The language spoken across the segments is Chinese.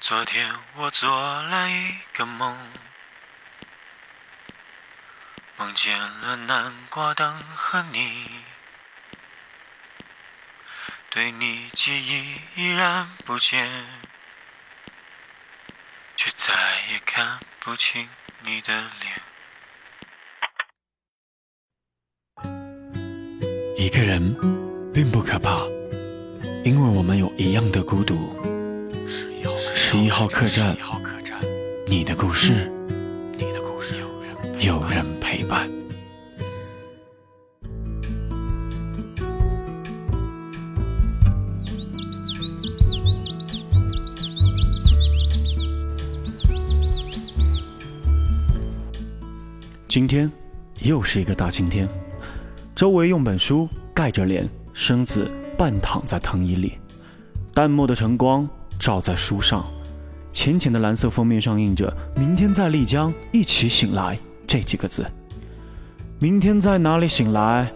昨天我做了一个梦，梦见了南瓜灯和你，对你记忆依然不减，却再也看不清你的脸。一个人并不可怕，因为我们有一样的孤独。十一号客栈，你的故事，有人陪伴。今天又是一个大晴天，周围用本书盖着脸，身子半躺在藤椅里，淡漠的晨光照在书上。浅浅的蓝色封面上印着“明天在丽江一起醒来”这几个字。明天在哪里醒来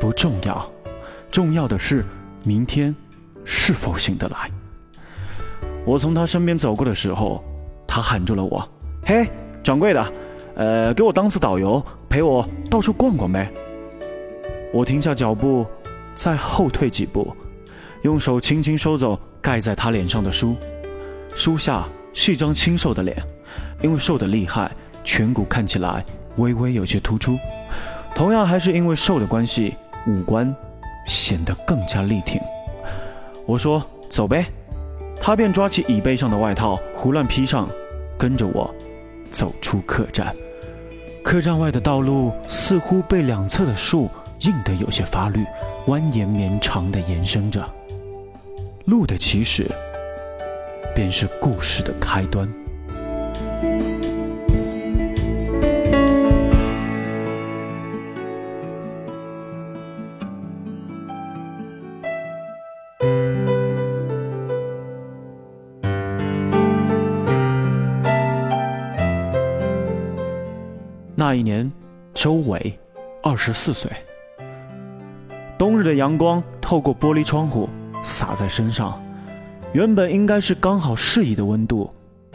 不重要，重要的是明天是否醒得来。我从他身边走过的时候，他喊住了我：“嘿，掌柜的，呃，给我当次导游，陪我到处逛逛呗。”我停下脚步，再后退几步，用手轻轻收走盖在他脸上的书。书下是一张清瘦的脸，因为瘦得厉害，颧骨看起来微微有些突出。同样还是因为瘦的关系，五官显得更加力挺。我说：“走呗。”他便抓起椅背上的外套胡乱披上，跟着我走出客栈。客栈外的道路似乎被两侧的树映得有些发绿，蜿蜒绵长地延伸着。路的起始。便是故事的开端。那一年，周伟二十四岁。冬日的阳光透过玻璃窗户洒在身上。原本应该是刚好适宜的温度，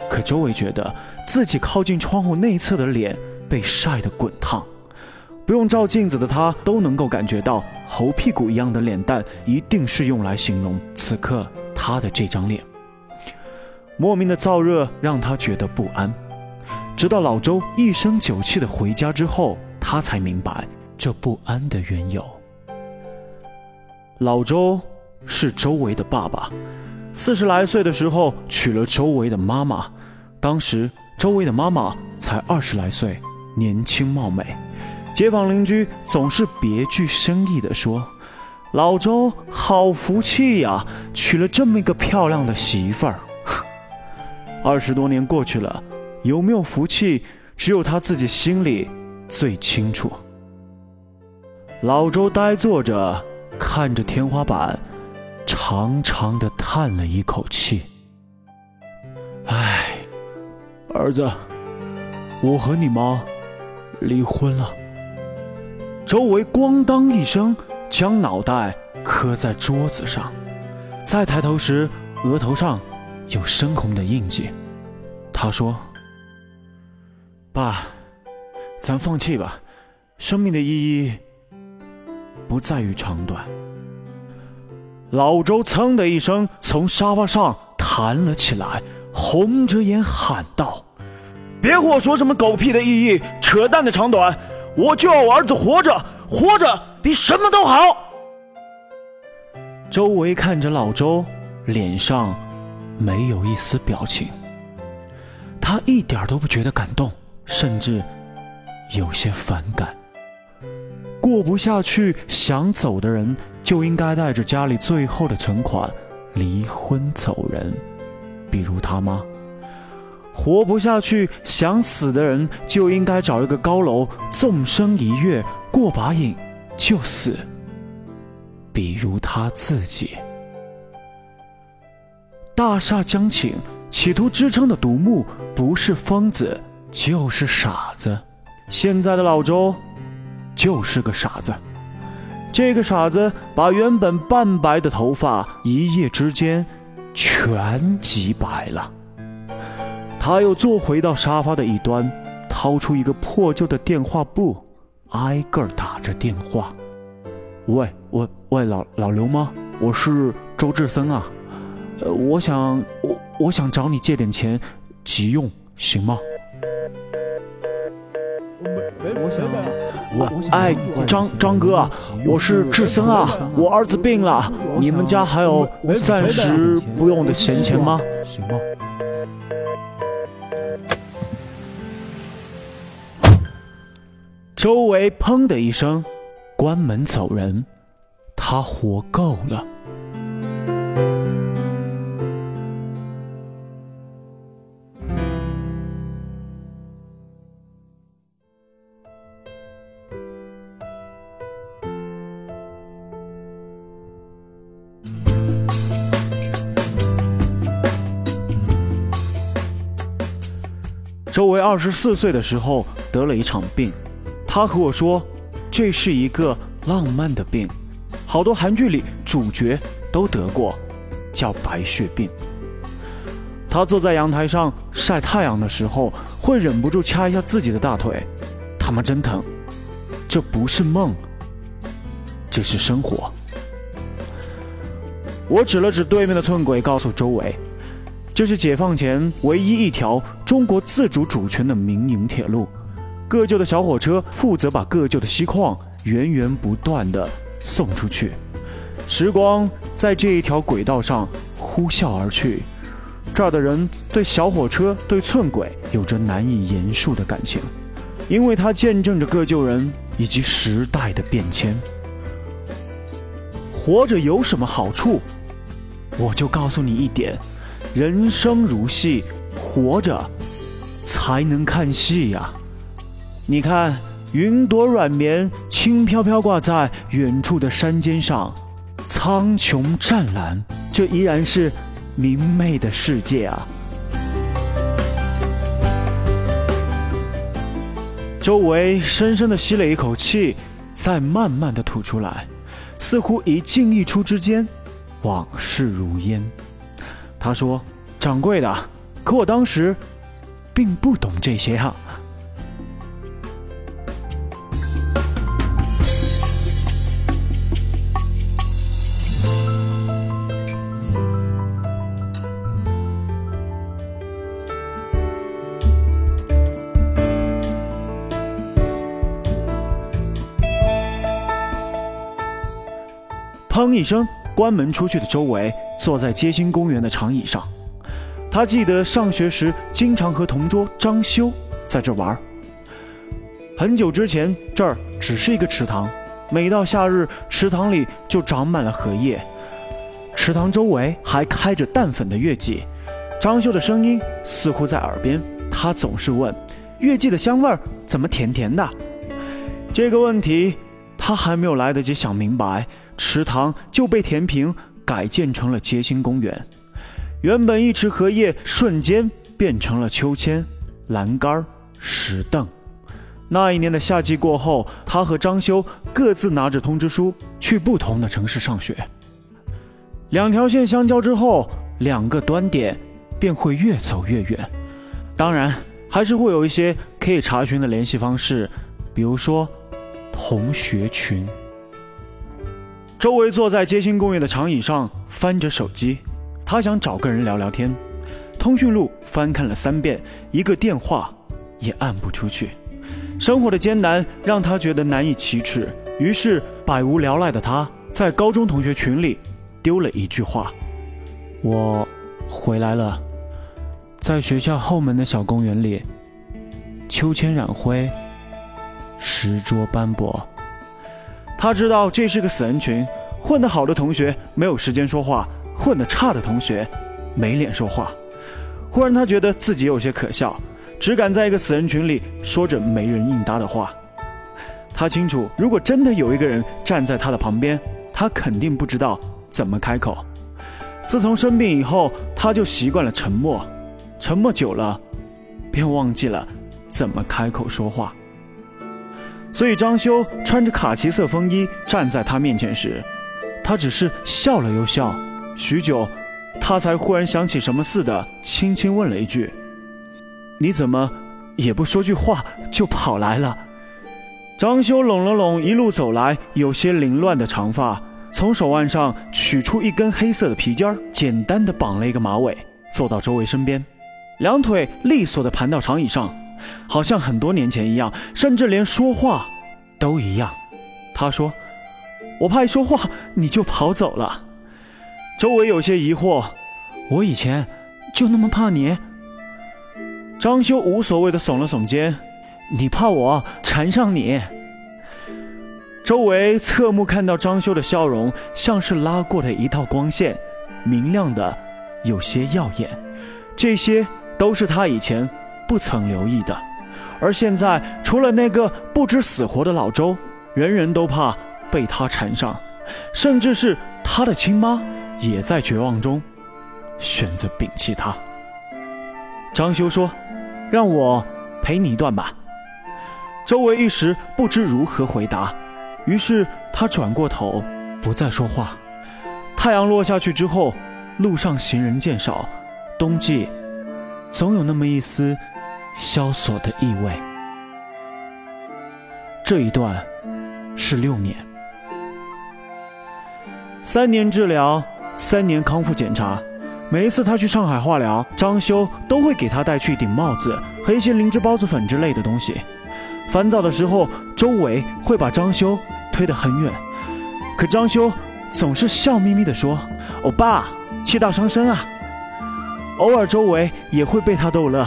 可周围觉得自己靠近窗户内侧的脸被晒得滚烫。不用照镜子的他都能够感觉到猴屁股一样的脸蛋，一定是用来形容此刻他的这张脸。莫名的燥热让他觉得不安，直到老周一身酒气的回家之后，他才明白这不安的缘由。老周是周围的爸爸。四十来岁的时候娶了周围的妈妈，当时周围的妈妈才二十来岁，年轻貌美。街坊邻居总是别具深意地说：“老周好福气呀，娶了这么一个漂亮的媳妇儿。”二十多年过去了，有没有福气，只有他自己心里最清楚。老周呆坐着，看着天花板。长长的叹了一口气，唉，儿子，我和你妈离婚了。周围咣当一声，将脑袋磕在桌子上，再抬头时，额头上有深红的印记。他说：“爸，咱放弃吧，生命的意义不在于长短。”老周噌的一声从沙发上弹了起来，红着眼喊道：“别和我说什么狗屁的意义，扯淡的长短！我就要我儿子活着，活着比什么都好。”周围看着老周，脸上没有一丝表情。他一点都不觉得感动，甚至有些反感。过不下去，想走的人。就应该带着家里最后的存款离婚走人，比如他妈。活不下去想死的人就应该找一个高楼纵身一跃过把瘾就死，比如他自己。大厦将倾，企图支撑的独木不是疯子就是傻子。现在的老周就是个傻子。这个傻子把原本半白的头发一夜之间全挤白了，他又坐回到沙发的一端，掏出一个破旧的电话簿，挨个打着电话。喂喂喂，老老刘吗？我是周志森啊。呃，我想我我想找你借点钱，急用，行吗？我想，我哎，张张哥，我是志森啊，我儿子病了，你们家还有暂时不用的闲钱吗？行吗？周围砰的一声，关门走人，他活够了。周围二十四岁的时候得了一场病，他和我说，这是一个浪漫的病，好多韩剧里主角都得过，叫白血病。他坐在阳台上晒太阳的时候，会忍不住掐一下自己的大腿，他妈真疼。这不是梦，这是生活。我指了指对面的寸轨，告诉周围。这是解放前唯一一条中国自主主权的民营铁路，各旧的小火车负责把各旧的锡矿源源不断地送出去。时光在这一条轨道上呼啸而去，这儿的人对小火车、对寸轨有着难以言述的感情，因为它见证着各旧人以及时代的变迁。活着有什么好处？我就告诉你一点。人生如戏，活着才能看戏呀！你看，云朵软绵，轻飘飘挂在远处的山尖上，苍穹湛蓝，这依然是明媚的世界啊！周围深深的吸了一口气，再慢慢的吐出来，似乎一进一出之间，往事如烟。他说：“掌柜的，可我当时并不懂这些啊。”砰一声。关门出去的周围坐在街心公园的长椅上，他记得上学时经常和同桌张修在这玩。很久之前，这儿只是一个池塘，每到夏日，池塘里就长满了荷叶。池塘周围还开着淡粉的月季，张修的声音似乎在耳边，他总是问：“月季的香味儿怎么甜甜的？”这个问题，他还没有来得及想明白。池塘就被填平，改建成了街心公园。原本一池荷叶，瞬间变成了秋千、栏杆、石凳。那一年的夏季过后，他和张修各自拿着通知书去不同的城市上学。两条线相交之后，两个端点便会越走越远。当然，还是会有一些可以查询的联系方式，比如说同学群。周围坐在街心公园的长椅上，翻着手机。他想找个人聊聊天。通讯录翻看了三遍，一个电话也按不出去。生活的艰难让他觉得难以启齿，于是百无聊赖的他在高中同学群里丢了一句话：“我回来了。”在学校后门的小公园里，秋千染灰，石桌斑驳。他知道这是个死人群，混得好的同学没有时间说话，混得差的同学没脸说话。忽然，他觉得自己有些可笑，只敢在一个死人群里说着没人应答的话。他清楚，如果真的有一个人站在他的旁边，他肯定不知道怎么开口。自从生病以后，他就习惯了沉默，沉默久了，便忘记了怎么开口说话。所以张修穿着卡其色风衣站在他面前时，他只是笑了又笑。许久，他才忽然想起什么似的，轻轻问了一句：“你怎么也不说句话就跑来了？张修拢了拢一路走来有些凌乱的长发，从手腕上取出一根黑色的皮筋儿，简单的绑了一个马尾，坐到周围身边，两腿利索的盘到长椅上，好像很多年前一样，甚至连说话都一样。他说：“我怕一说话你就跑走了。”周围有些疑惑：“我以前就那么怕你？”张修无所谓的耸了耸肩：“你怕我缠上你？”周围侧目看到张修的笑容，像是拉过的一道光线，明亮的有些耀眼。这些都是他以前不曾留意的，而现在除了那个不知死活的老周，人人都怕被他缠上，甚至是他的亲妈也在绝望中选择摒弃他。张修说。让我陪你一段吧。周围一时不知如何回答，于是他转过头，不再说话。太阳落下去之后，路上行人渐少，冬季总有那么一丝萧索的意味。这一段是六年，三年治疗，三年康复检查。每一次他去上海化疗，张修都会给他戴去一顶帽子和一些灵芝孢子粉之类的东西。烦躁的时候，周围会把张修推得很远，可张修总是笑眯眯地说：“欧巴，气大伤身啊。”偶尔周围也会被他逗乐，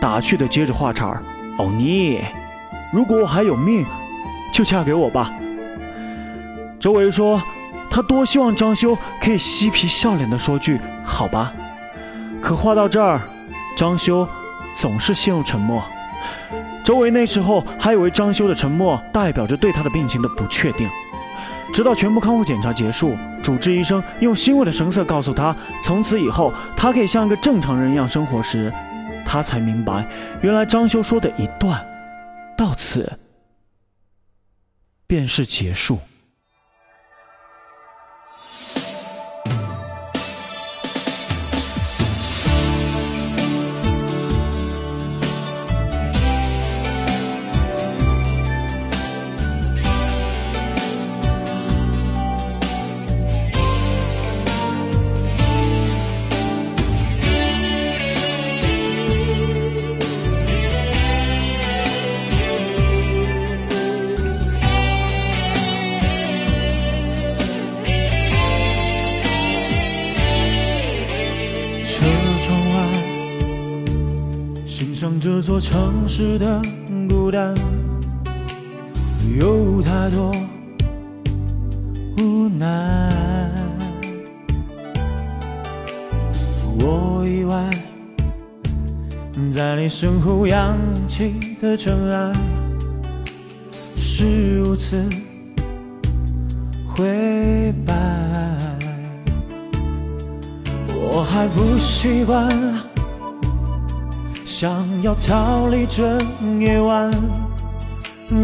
打趣的接着话茬儿：“欧尼，如果我还有命，就嫁给我吧。”周围说。他多希望张修可以嬉皮笑脸地说句“好吧”，可话到这儿，张修总是陷入沉默。周围那时候还以为张修的沉默代表着对他的病情的不确定，直到全部康复检查结束，主治医生用欣慰的神色告诉他，从此以后他可以像一个正常人一样生活时，他才明白，原来张修说的一段，到此便是结束。座城市的孤单有太多无奈，我以外在你身后扬起的尘埃是如此灰白，我还不习惯。想要逃离这夜晚，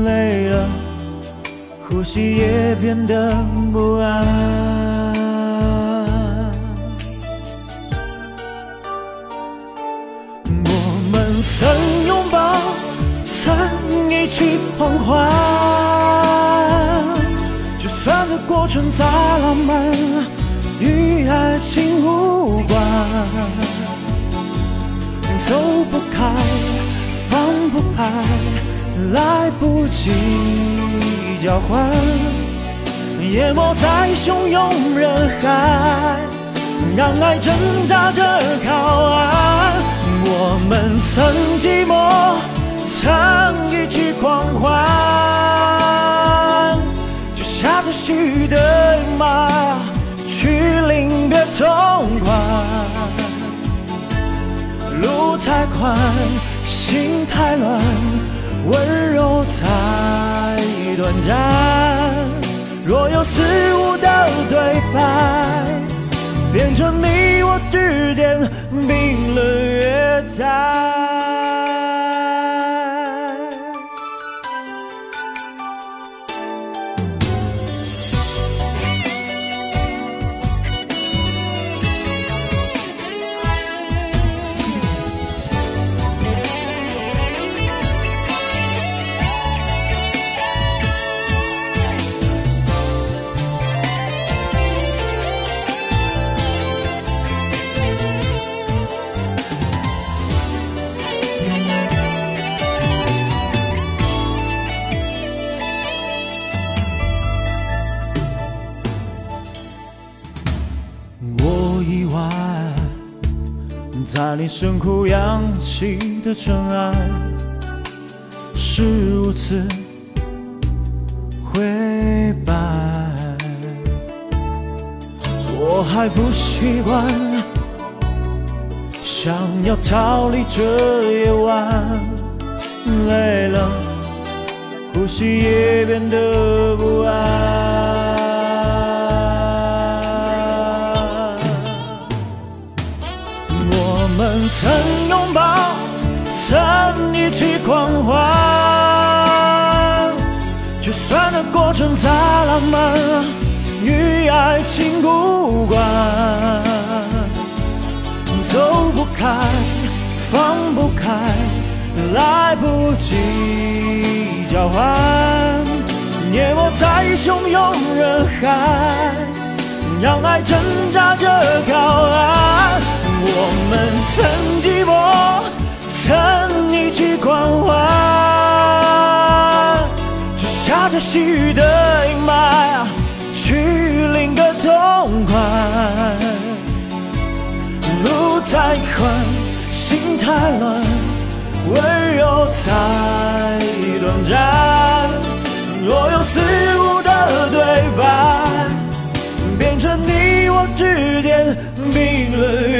累了，呼吸也变得不安。我们曾拥抱，曾一起狂欢，就算这过程再浪漫，与爱情无关走不开，放不开，来不及交换，淹没在汹涌人海，让爱挣扎着靠岸。我们曾寂寞，曾一起狂欢，就下着雪的马，去领略痛快。路太宽，心太乱，温柔太短暂。若有似无的对白，变成你我之间冰冷月台。那你身后扬起的尘埃，是如此灰白。我还不习惯，想要逃离这夜晚，累了，呼吸也变得不安。曾拥抱，曾一起狂欢，就算那过程再浪漫，与爱情无关。走不开，放不开，来不及交换，淹没在汹涌人海，让爱挣扎着靠岸。我们曾寂寞，曾一起狂欢，就下着细雨的阴霾，去淋个痛快。路太宽，心太乱，温柔太短暂。若有似无的对白，变成你我之间冰冷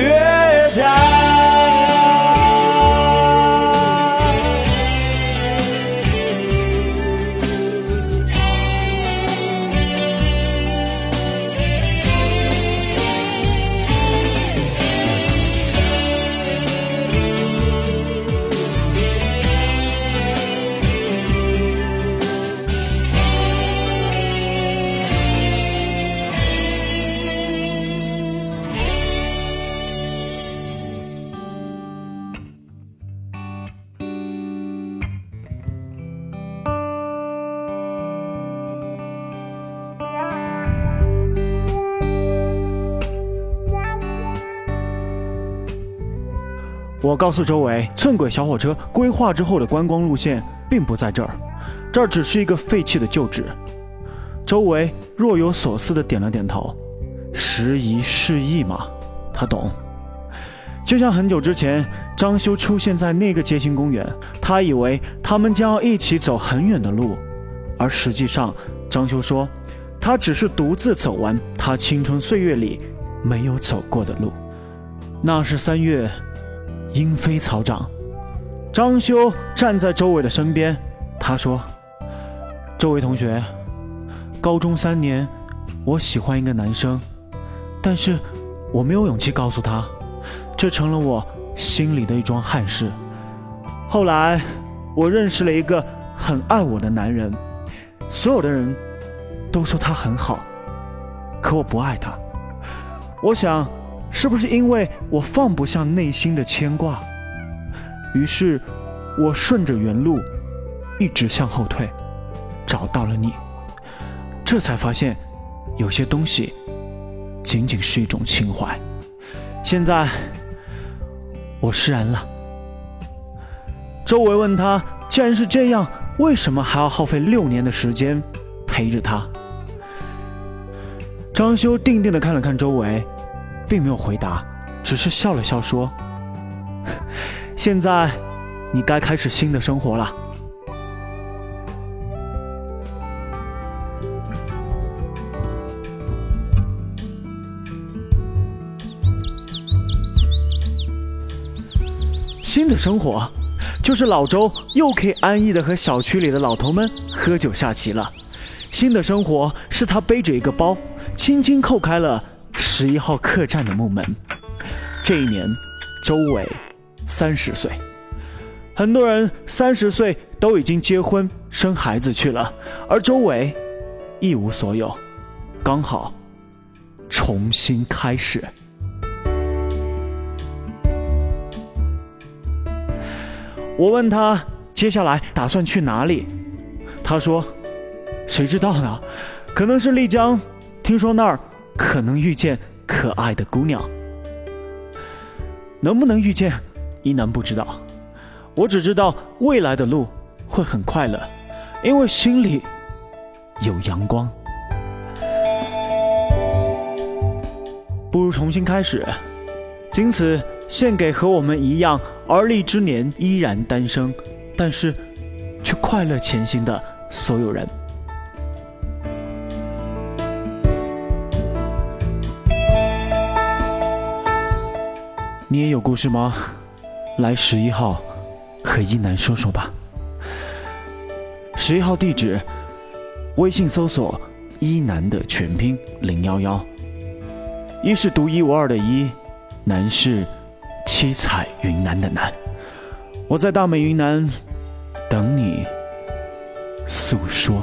我告诉周围，寸轨小火车规划之后的观光路线并不在这儿，这儿只是一个废弃的旧址。周围若有所思的点了点头，时移世易嘛，他懂。就像很久之前，张修出现在那个街心公园，他以为他们将要一起走很远的路，而实际上，张修说，他只是独自走完他青春岁月里没有走过的路。那是三月。莺飞草长，张修站在周伟的身边。他说：“周伟同学，高中三年，我喜欢一个男生，但是我没有勇气告诉他，这成了我心里的一桩憾事。后来，我认识了一个很爱我的男人，所有的人都说他很好，可我不爱他。我想。”是不是因为我放不下内心的牵挂，于是，我顺着原路，一直向后退，找到了你，这才发现，有些东西，仅仅是一种情怀。现在，我释然了。周围问他，既然是这样，为什么还要耗费六年的时间陪着他？张修定定的看了看周围。并没有回答，只是笑了笑说：“ 现在，你该开始新的生活了。新的生活，就是老周又可以安逸的和小区里的老头们喝酒下棋了。新的生活是他背着一个包，轻轻扣开了。”十一号客栈的木门。这一年，周伟三十岁。很多人三十岁都已经结婚生孩子去了，而周伟一无所有，刚好重新开始。我问他接下来打算去哪里，他说：“谁知道呢？可能是丽江，听说那儿。”可能遇见可爱的姑娘，能不能遇见，依然不知道。我只知道未来的路会很快乐，因为心里有阳光。不如重新开始，仅此献给和我们一样而立之年依然单身，但是却快乐前行的所有人。你也有故事吗？来十一号和一楠说说吧。十一号地址：微信搜索“一楠”的全拼零幺幺。一是独一无二的一，南是七彩云南的南。我在大美云南等你诉说。